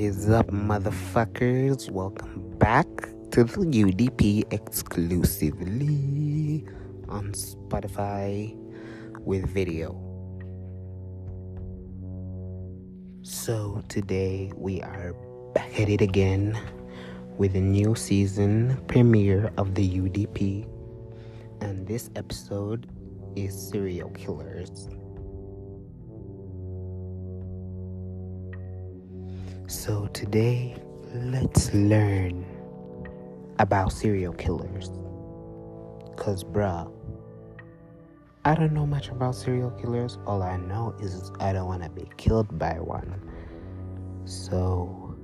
is up, motherfuckers? Welcome back to the UDP exclusively on Spotify with video. So, today we are back at it again with a new season premiere of the UDP, and this episode is serial killers. So, today, let's learn about serial killers. Because, bruh, I don't know much about serial killers. All I know is I don't want to be killed by one. So,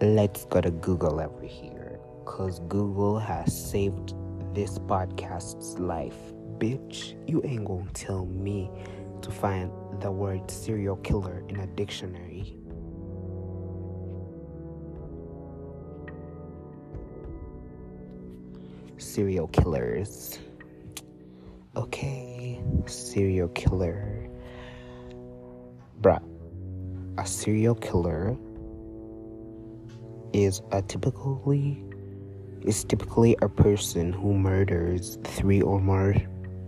let's go to Google over here. Because Google has saved this podcast's life. Bitch, you ain't gonna tell me to find the word serial killer in a dictionary. Serial killers. Okay, serial killer. Bruh, a serial killer is a typically is typically a person who murders three or more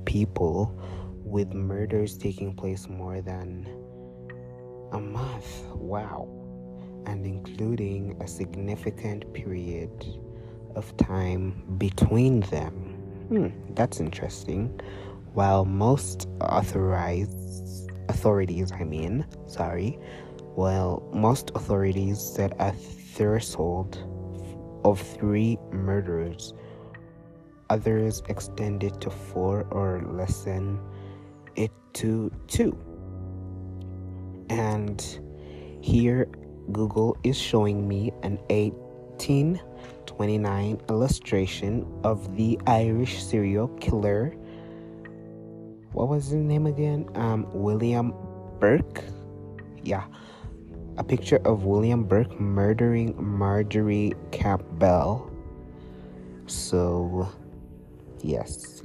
people with murders taking place more than a month. Wow. And including a significant period of time between them. Hmm, that's interesting. While most authorized authorities, I mean, sorry, while most authorities set a threshold of three murders, others extend it to four or lessen it to 2. And here Google is showing me an 1829 illustration of the Irish serial killer. What was his name again? Um, William Burke. Yeah. A picture of William Burke murdering Marjorie Campbell. So, yes.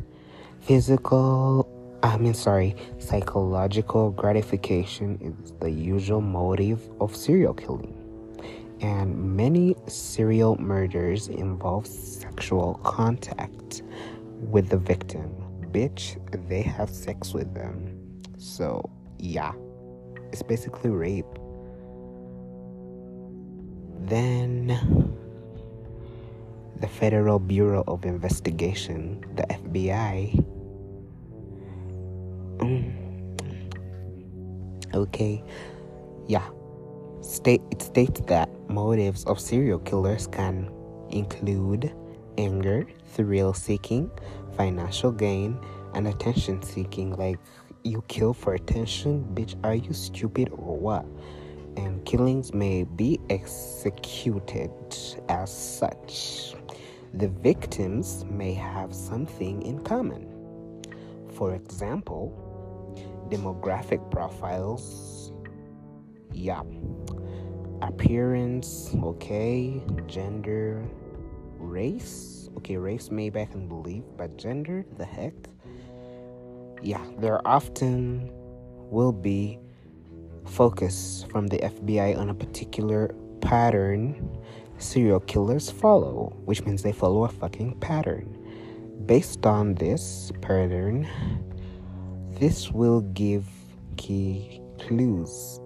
Physical I mean, sorry, psychological gratification is the usual motive of serial killing. And many serial murders involve sexual contact with the victim. Bitch, they have sex with them. So, yeah, it's basically rape. Then, the Federal Bureau of Investigation, the FBI, Mm. Okay. Yeah. State it states that motives of serial killers can include anger, thrill seeking, financial gain, and attention seeking. Like you kill for attention, bitch. Are you stupid or what? And killings may be executed as such. The victims may have something in common. For example, demographic profiles. Yeah. Appearance, okay. Gender, race. Okay, race maybe I can believe, but gender, the heck? Yeah, there often will be focus from the FBI on a particular pattern serial killers follow, which means they follow a fucking pattern. Based on this pattern, this will give key clues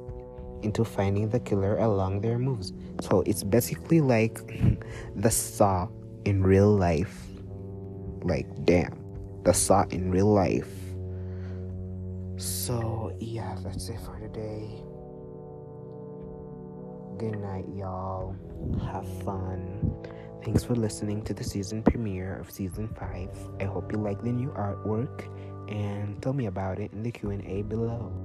into finding the killer along their moves. So it's basically like the saw in real life. Like, damn, the saw in real life. So, yeah, that's it for today. Good night, y'all. Have fun. Thanks for listening to the season premiere of season 5. I hope you like the new artwork and tell me about it in the Q&A below.